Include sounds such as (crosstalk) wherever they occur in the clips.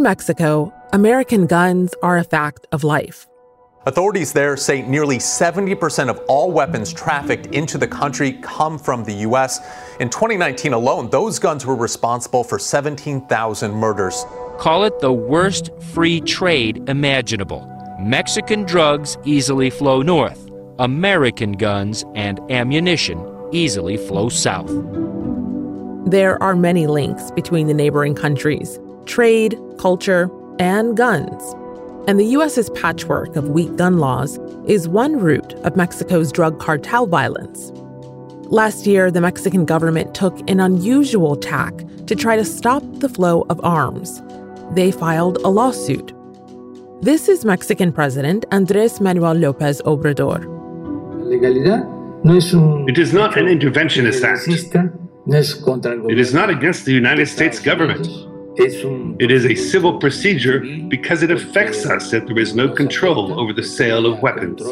In Mexico, American guns are a fact of life. Authorities there say nearly 70% of all weapons trafficked into the country come from the U.S. In 2019 alone, those guns were responsible for 17,000 murders. Call it the worst free trade imaginable. Mexican drugs easily flow north, American guns and ammunition easily flow south. There are many links between the neighboring countries trade, culture, and guns. And the U.S.'s patchwork of weak gun laws is one root of Mexico's drug cartel violence. Last year, the Mexican government took an unusual tack to try to stop the flow of arms. They filed a lawsuit. This is Mexican President Andres Manuel Lopez Obrador. It is not an interventionist act. It is not against the United States government. It is a civil procedure because it affects us that there is no control over the sale of weapons.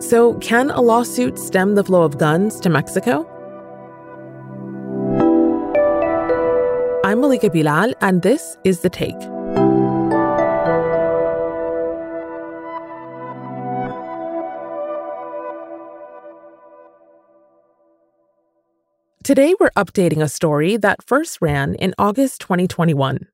So, can a lawsuit stem the flow of guns to Mexico? I'm Malika Bilal, and this is The Take. Today, we're updating a story that first ran in August 2021.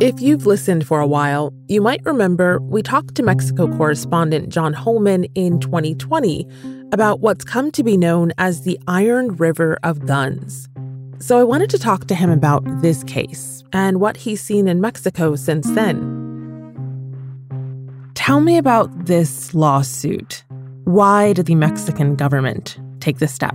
If you've listened for a while, you might remember we talked to Mexico correspondent John Holman in 2020 about what's come to be known as the Iron River of Guns. So I wanted to talk to him about this case and what he's seen in Mexico since then. Tell me about this lawsuit. Why did the Mexican government take this step?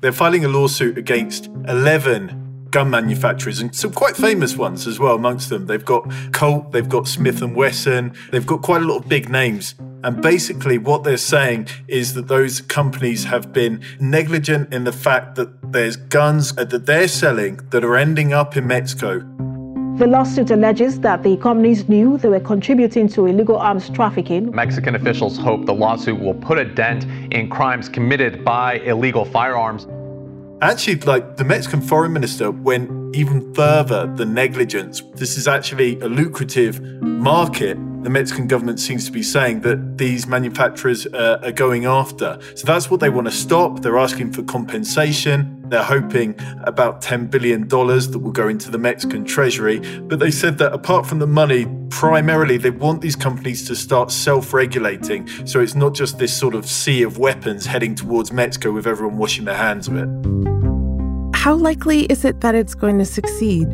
They're filing a lawsuit against 11 gun manufacturers and some quite famous ones as well amongst them. They've got Colt, they've got Smith and Wesson, they've got quite a lot of big names. And basically what they're saying is that those companies have been negligent in the fact that there's guns uh, that they're selling that are ending up in Mexico the lawsuit alleges that the companies knew they were contributing to illegal arms trafficking. Mexican officials hope the lawsuit will put a dent in crimes committed by illegal firearms. Actually, like the Mexican foreign minister went even further than negligence. This is actually a lucrative market the Mexican government seems to be saying that these manufacturers uh, are going after. So that's what they want to stop. They're asking for compensation. They're hoping about $10 billion that will go into the Mexican treasury. But they said that apart from the money, primarily they want these companies to start self regulating. So it's not just this sort of sea of weapons heading towards Mexico with everyone washing their hands of it. How likely is it that it's going to succeed?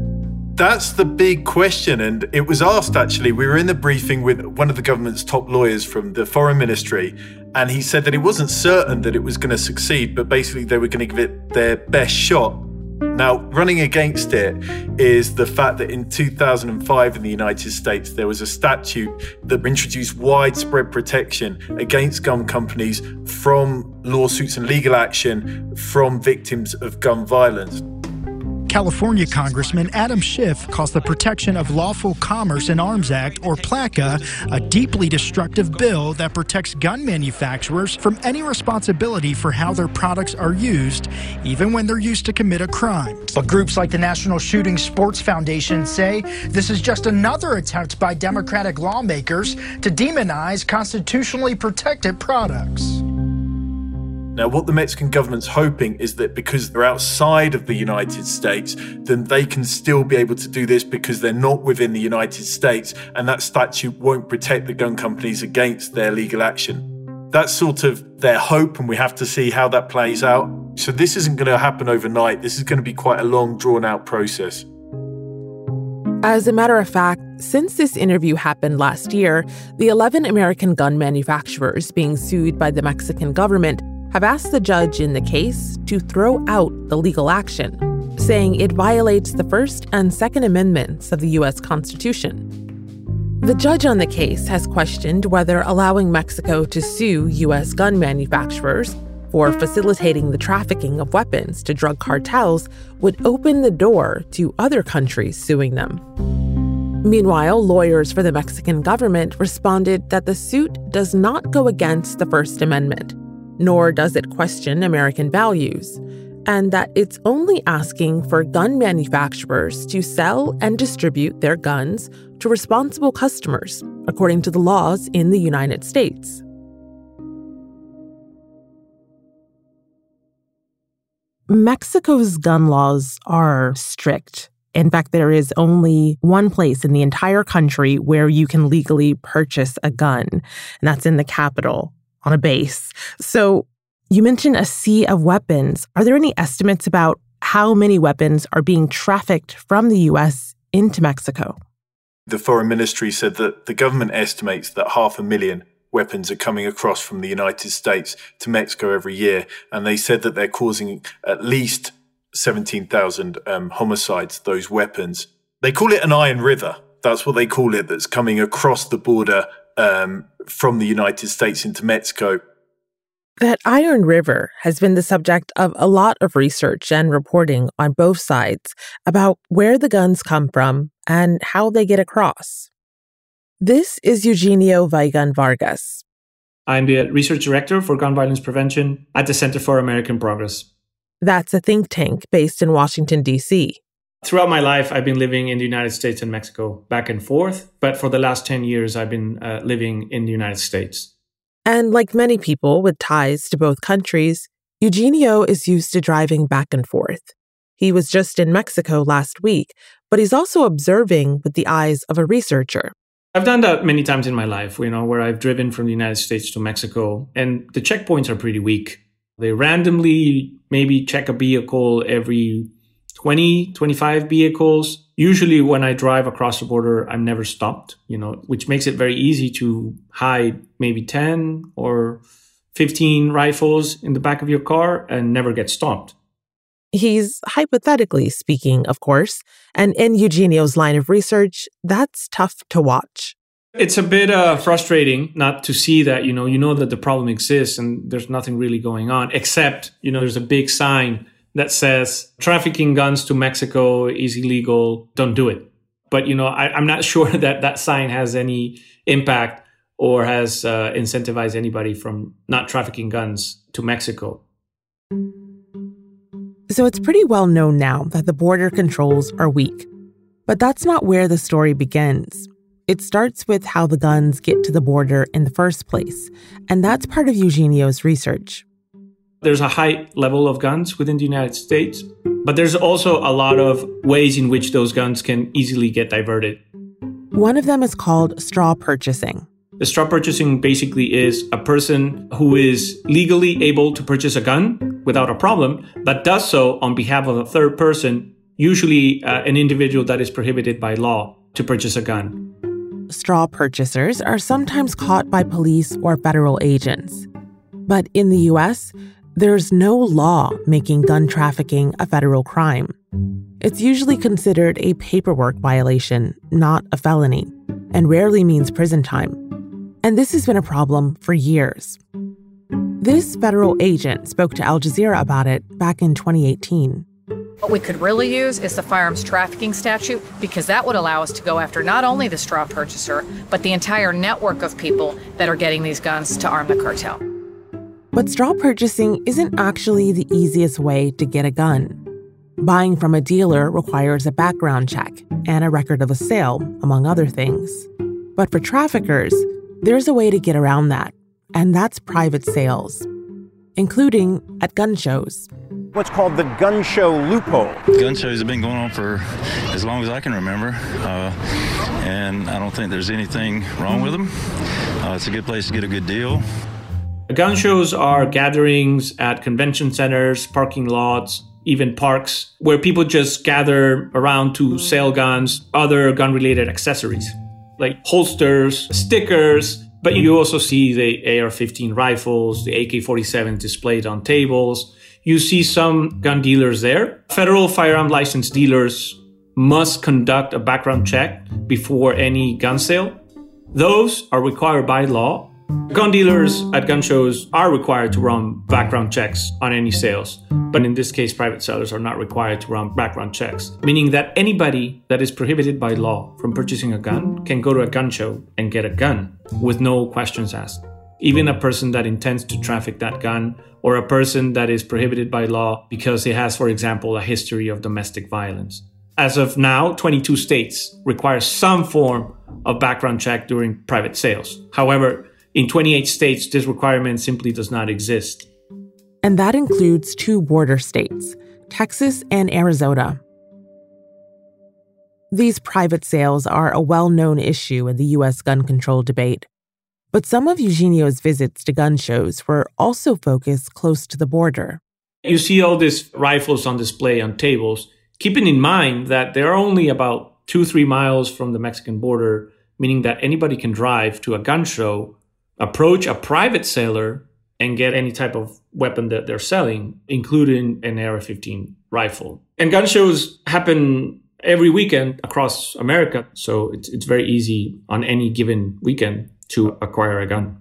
That's the big question. And it was asked actually, we were in the briefing with one of the government's top lawyers from the foreign ministry, and he said that it wasn't certain that it was going to succeed, but basically they were going to give it their best shot. Now, running against it is the fact that in 2005 in the United States, there was a statute that introduced widespread protection against gun companies from lawsuits and legal action from victims of gun violence. California Congressman Adam Schiff calls the Protection of Lawful Commerce in Arms Act, or PLCAA, a deeply destructive bill that protects gun manufacturers from any responsibility for how their products are used, even when they're used to commit a crime. But groups like the National Shooting Sports Foundation say this is just another attempt by Democratic lawmakers to demonize constitutionally protected products. Now, what the Mexican government's hoping is that because they're outside of the United States, then they can still be able to do this because they're not within the United States, and that statute won't protect the gun companies against their legal action. That's sort of their hope, and we have to see how that plays out. So, this isn't going to happen overnight. This is going to be quite a long, drawn out process. As a matter of fact, since this interview happened last year, the 11 American gun manufacturers being sued by the Mexican government have asked the judge in the case to throw out the legal action, saying it violates the First and Second Amendments of the U.S. Constitution. The judge on the case has questioned whether allowing Mexico to sue U.S. gun manufacturers for facilitating the trafficking of weapons to drug cartels would open the door to other countries suing them. Meanwhile, lawyers for the Mexican government responded that the suit does not go against the First Amendment nor does it question American values. and that it's only asking for gun manufacturers to sell and distribute their guns to responsible customers, according to the laws in the United States. Mexico's gun laws are strict. In fact, there is only one place in the entire country where you can legally purchase a gun, and that's in the capital on a base. So you mentioned a sea of weapons. Are there any estimates about how many weapons are being trafficked from the U.S. into Mexico? The foreign ministry said that the government estimates that half a million weapons are coming across from the United States to Mexico every year. And they said that they're causing at least 17,000 um, homicides, those weapons. They call it an iron river. That's what they call it, that's coming across the border um, from the United States into Mexico. That Iron River has been the subject of a lot of research and reporting on both sides about where the guns come from and how they get across. This is Eugenio Weigend Vargas. I'm the research director for gun violence prevention at the Center for American Progress. That's a think tank based in Washington, D.C. Throughout my life, I've been living in the United States and Mexico back and forth. But for the last 10 years, I've been uh, living in the United States. And like many people with ties to both countries, Eugenio is used to driving back and forth. He was just in Mexico last week, but he's also observing with the eyes of a researcher. I've done that many times in my life, you know, where I've driven from the United States to Mexico, and the checkpoints are pretty weak. They randomly maybe check a vehicle every 20, 25 vehicles. Usually when I drive across the border, I'm never stopped, you know, which makes it very easy to hide maybe 10 or 15 rifles in the back of your car and never get stopped. He's hypothetically speaking, of course, and in Eugenio's line of research, that's tough to watch. It's a bit uh, frustrating not to see that, you know, you know that the problem exists and there's nothing really going on, except, you know, there's a big sign that says trafficking guns to Mexico is illegal, don't do it. But, you know, I, am not (laughs) sure that that sign has any impact or has uh, incentivized anybody from not trafficking guns to Mexico. So it's pretty well known now that the border controls are weak. But that's not where the story begins. It starts with how the guns get to the border in the first place, and that's part of Eugenio's research. There's a high level of guns within the United States, but there's also a lot of ways in which those guns can easily get diverted. One of them is called straw purchasing. The straw purchasing basically is a person who is legally able to purchase a gun without a problem, but does so on behalf of a third person, usually uh, an individual that is prohibited by law to purchase a gun. Straw purchasers are sometimes caught by police or federal agents. But in the US, there's no law making gun trafficking a federal crime. It's usually considered a paperwork violation, not a felony, and rarely means prison time. And this has been a problem for years. This federal agent spoke to Al Jazeera about it back in 2018. What we could really use is the firearms trafficking statute because that would allow us to go after not only the straw purchaser, but the entire network of people that are getting these guns to arm the cartel. But straw purchasing isn't actually the easiest way to get a gun. Buying from a dealer requires a background check and a record of a sale, among other things. But for traffickers, there's a way to get around that, and that's private sales, including at gun shows. What's called the gun show loophole. Gun shows have been going on for as long as I can remember, uh, and I don't think there's anything wrong with them. Uh, it's a good place to get a good deal. Gun shows are gatherings at convention centers, parking lots, even parks, where people just gather around to sell guns, other gun related accessories like holsters, stickers, but you also see the AR 15 rifles, the AK 47 displayed on tables. You see some gun dealers there. Federal firearm license dealers must conduct a background check before any gun sale. Those are required by law Gun dealers at gun shows are required to run background checks on any sales, but in this case, private sellers are not required to run background checks, meaning that anybody that is prohibited by law from purchasing a gun can go to a gun show and get a gun with no questions asked. even a person that intends to traffic that gun or a person that is prohibited by law because he has, for example, a history of domestic violence. As of now, 22 states require some form of background check during private sales. However, in 28 states, this requirement simply does not exist. And that includes two border states, Texas and Arizona. These private sales are a well known issue in the U.S. gun control debate. But some of Eugenio's visits to gun shows were also focused close to the border. You see all these rifles on display on tables, keeping in mind that they're only about two, three miles from the Mexican border, meaning that anybody can drive to a gun show, approach a private seller, and get any type of weapon that they're selling, including an AR 15 rifle. And gun shows happen every weekend across America, so it's, it's very easy on any given weekend to acquire a gun.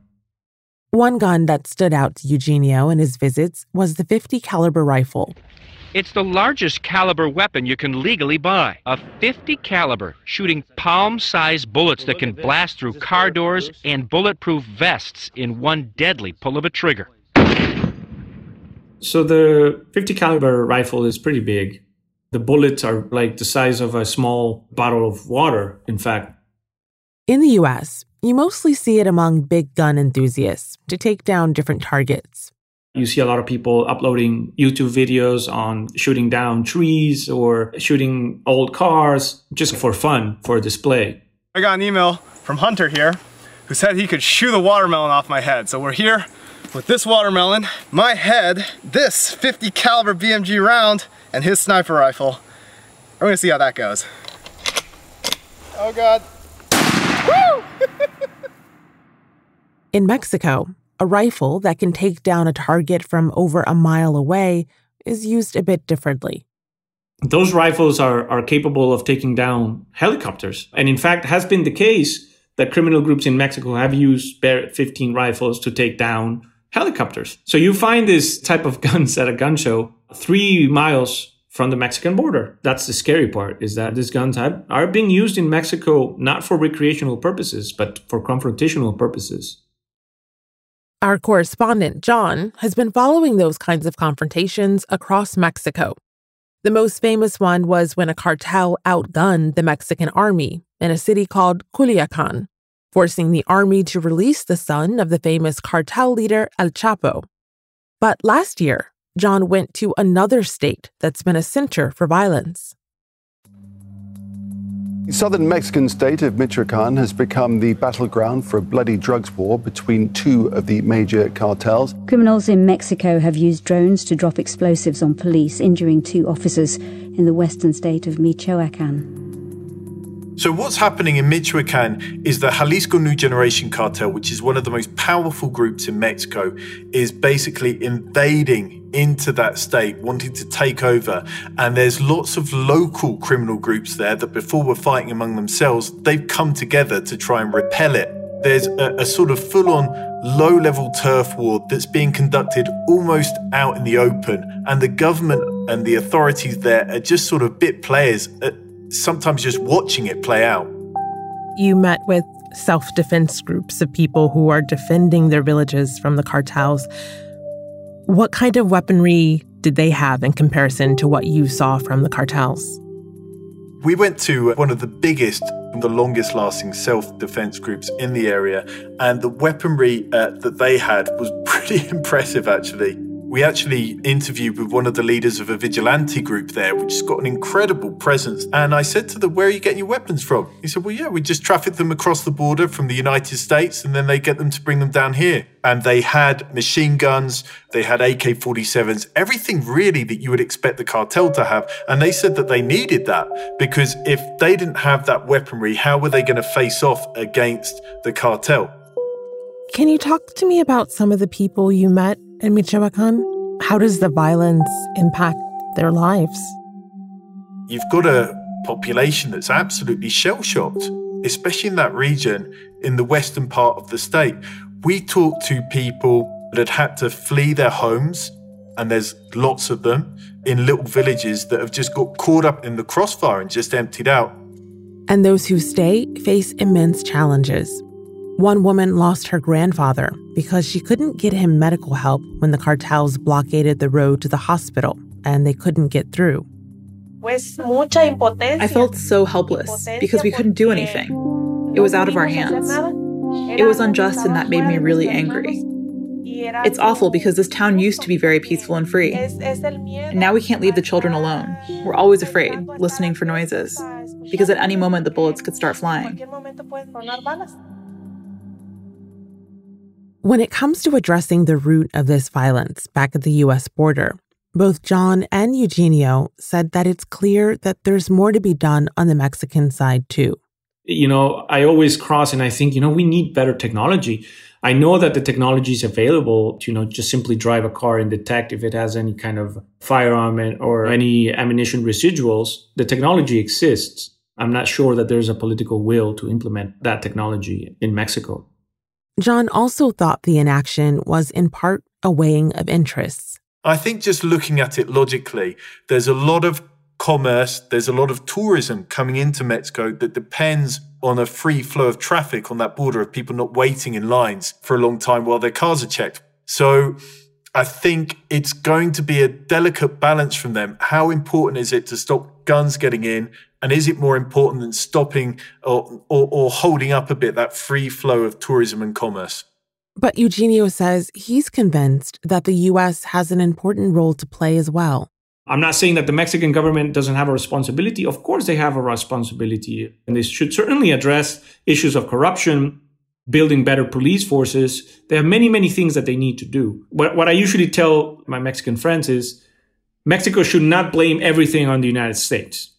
One gun that stood out to Eugenio in his visits was the 50 caliber rifle. It's the largest caliber weapon you can legally buy. A 50 caliber shooting palm-sized bullets that can blast through car doors and bulletproof vests in one deadly pull of a trigger. So the 50 caliber rifle is pretty big. The bullets are like the size of a small bottle of water, in fact. In the US, you mostly see it among big gun enthusiasts to take down different targets. You see a lot of people uploading YouTube videos on shooting down trees or shooting old cars just for fun, for display. I got an email from Hunter here who said he could shoot the watermelon off my head. So we're here with this watermelon, my head, this 50 caliber BMG round, and his sniper rifle. We're gonna see how that goes. Oh God. (laughs) In Mexico, a rifle that can take down a target from over a mile away is used a bit differently. Those rifles are, are capable of taking down helicopters. And in fact, has been the case that criminal groups in Mexico have used Barrett 15 rifles to take down helicopters. So you find this type of (laughs) guns at a gun show three miles from the Mexican border. That's the scary part is that these guns are being used in Mexico not for recreational purposes, but for confrontational purposes. Our correspondent, John, has been following those kinds of confrontations across Mexico. The most famous one was when a cartel outgunned the Mexican army in a city called Culiacan, forcing the army to release the son of the famous cartel leader El Chapo. But last year, John went to another state that's been a center for violence. The southern Mexican state of Michoacan has become the battleground for a bloody drugs war between two of the major cartels. Criminals in Mexico have used drones to drop explosives on police, injuring two officers in the western state of Michoacan. So, what's happening in Michoacan is the Jalisco New Generation Cartel, which is one of the most powerful groups in Mexico, is basically invading into that state, wanting to take over. And there's lots of local criminal groups there that, before were fighting among themselves, they've come together to try and repel it. There's a, a sort of full on low level turf war that's being conducted almost out in the open. And the government and the authorities there are just sort of bit players sometimes just watching it play out. You met with self defense groups of people who are defending their villages from the cartels. What kind of weaponry did they have in comparison to what you saw from the cartels? We went to one of the biggest and the longest lasting self defense groups in the area, and the weaponry uh, that they had was (laughs) pretty impressive actually. We actually interviewed with one of the leaders of a vigilante group there, which has got an incredible presence. And I said to them, Where are you getting your weapons from? He said, Well, yeah, we just traffic them across the border from the United States and then they get them to bring them down here. And they had machine guns, they had AK 47s, everything really that you would expect the cartel to have. And they said that they needed that because if they didn't have that weaponry, how were they going to face off against the cartel? Can you talk to me about some of the people you met in Michoacan? How does the violence impact their lives? You've got a population that's absolutely shell shocked, especially in that region in the western part of the state. We talked to people that had had to flee their homes, and there's lots of them in little villages that have just got caught up in the crossfire and just emptied out. And those who stay face immense challenges One woman lost her grandfather because she couldn't get him medical help when the cartels blockaded the road to the hospital and they couldn't get through. I felt so helpless because we couldn't do anything. It was out of our hands. It was unjust and that made me really angry. It's awful because this town used to be very peaceful and free. And now we can't leave the children alone. We're always afraid, listening for noises, because at any moment the bullets could start flying. When it comes to addressing the root of this violence back at the US border, both John and Eugenio said that it's clear that there's more to be done on the Mexican side too. You know, I always cross and I think, you know, we need better technology. I know that the technology is available to, you know, just simply drive a car and detect if it has any kind of firearm or any ammunition residuals. The technology exists. I'm not sure that there's a political will to implement that technology in Mexico. John also thought the inaction was in part a weighing of interests. I think just looking at it logically, there's a lot of commerce, there's a lot of tourism coming into Mexico that depends on a free flow of traffic on that border of people not waiting in lines for a long time while their cars are checked. So I think it's going to be a delicate balance from them. How important is it to stop guns getting in? And is it more important than stopping or, or, or holding up a bit that free flow of tourism and commerce? But Eugenio says he's convinced that the U.S. has an important role to play as well. I'm not saying that the Mexican government doesn't have a responsibility. Of course, they have a responsibility, and they should certainly address issues of corruption, building better police forces. There are many, many things that they need to do. What, what I usually tell my Mexican friends is Mexico should not blame everything on the United States.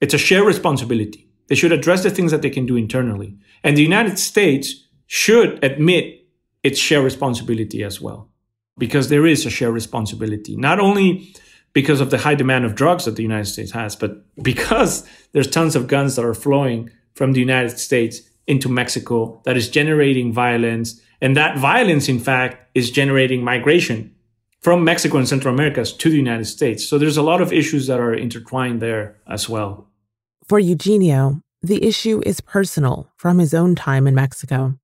It's a shared responsibility. They should address the things that they can do internally. And the United States should admit its shared responsibility as well, because there is a shared responsibility, not only because of the high demand of drugs that the United States has, but (laughs) because there's tons of guns that are flowing from the United States into Mexico that is generating violence. And that violence, in fact, is generating migration from Mexico and Central America to the United States. So there's a lot of issues that are intertwined there as well. For Eugenio, the issue is personal from his own time in Mexico.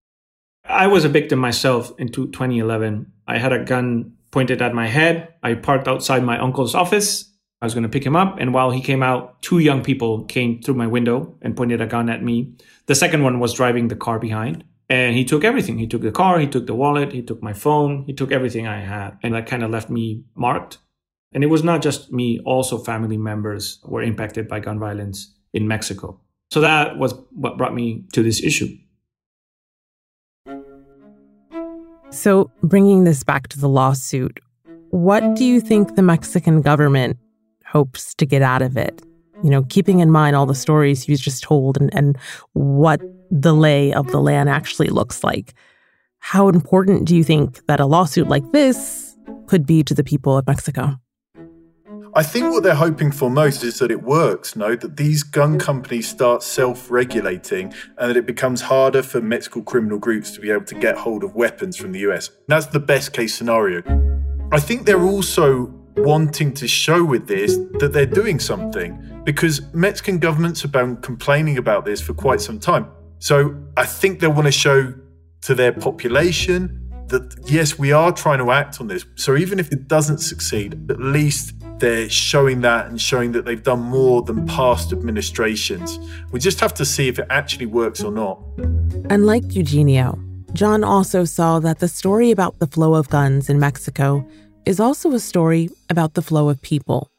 I was a victim myself in 2011. I had a gun pointed at my head. I parked outside my uncle's office. I was going to pick him up. And while he came out, two young people came through my window and pointed a gun at me. The second one was driving the car behind. And he took everything. He took the car, he took the wallet, he took my phone, he took everything I had. And that kind of left me marked. And it was not just me, also family members were impacted by gun violence in Mexico. So that was what brought me to this issue. So, bringing this back to the lawsuit, what do you think the Mexican government hopes to get out of it? You know, keeping in mind all the stories you just told and, and what the lay of the land actually looks like. How important do you think that a lawsuit like this could be to the people of Mexico? I think what they're hoping for most is that it works, no? That these gun companies start self regulating and that it becomes harder for Mexican criminal groups to be able to get hold of weapons from the US. That's the best case scenario. I think they're also wanting to show with this that they're doing something because Mexican governments have been complaining about this for quite some time. So I think they want to show to their population that yes, we are trying to act on this. So even if it doesn't succeed, at least they're showing that and showing that they've done more than past administrations. We just have to see if it actually works or not. Unlike Eugenio, John also saw that the story about the flow of guns in Mexico is also a story about the flow of people.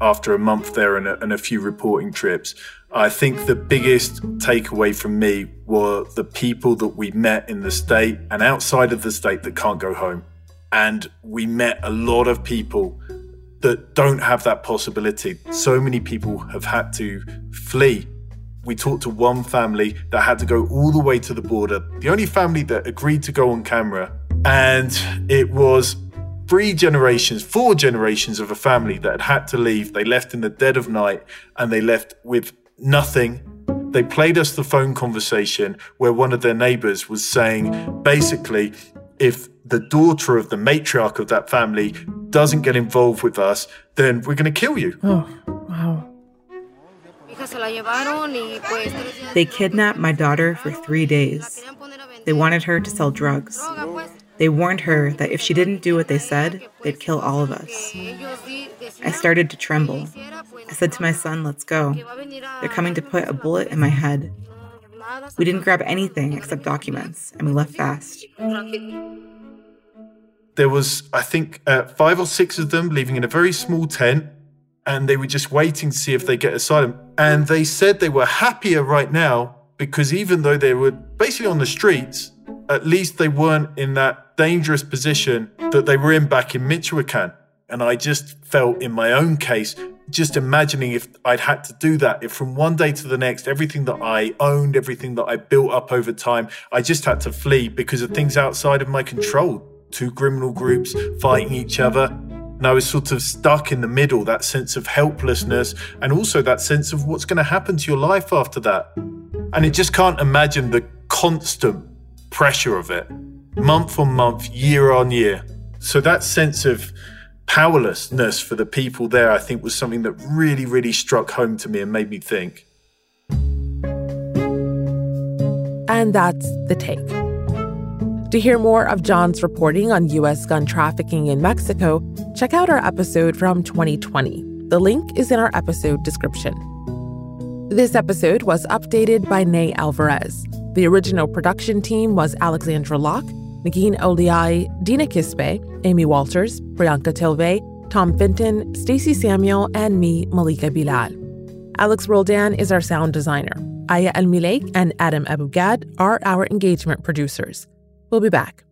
After a month there and a, and a few reporting trips, I think the biggest takeaway from me were the people that we met in the state and outside of the state that can't go home. And we met a lot of people that don't have that possibility. Mm. So many people have had to flee. We talked to one family that had to go all the way to the border, the only family that agreed to go on camera. And it was three generations, four generations of a family that had had to leave. They left in the dead of night and they left with nothing. They played us the phone conversation where one of their neighbors was saying basically, if the daughter of the matriarch of that family doesn't get involved with us, then we're going to kill you. Oh, wow. They kidnapped my daughter for three days. They wanted her to sell drugs. They warned her that if she didn't do what they said, they'd kill all of us. I started to tremble. I said to my son, Let's go. They're coming to put a bullet in my head. We didn't grab anything except documents, and we left fast. There was, I think, uh, five or six of them living in a very small tent, and they were just waiting to see if they get asylum. And they said they were happier right now because even though they were basically on the streets, at least they weren't in that dangerous position that they were in back in Michoacan. And I just felt in my own case, just imagining if I'd had to do that, if from one day to the next, everything that I owned, everything that I built up over time, I just had to flee because of things outside of my control. Two criminal groups fighting each other. And I was sort of stuck in the middle, that sense of helplessness, and also that sense of what's going to happen to your life after that. And it just can't imagine the constant pressure of it, month on month, year on year. So that sense of powerlessness for the people there, I think, was something that really, really struck home to me and made me think. And that's the take. To hear more of John's reporting on U.S. gun trafficking in Mexico, check out our episode from 2020. The link is in our episode description. This episode was updated by Ney Alvarez. The original production team was Alexandra Locke, Negin Owliaei, Dina Kesbeh, Amy Walters, Priyanka Tilve, Tom Fenton, Stacey Samuel, and me, Malika Bilal. Alex Roldan is our sound designer. Aya Elmileik and Adam Abou-Gad are our engagement producers. We'll be back.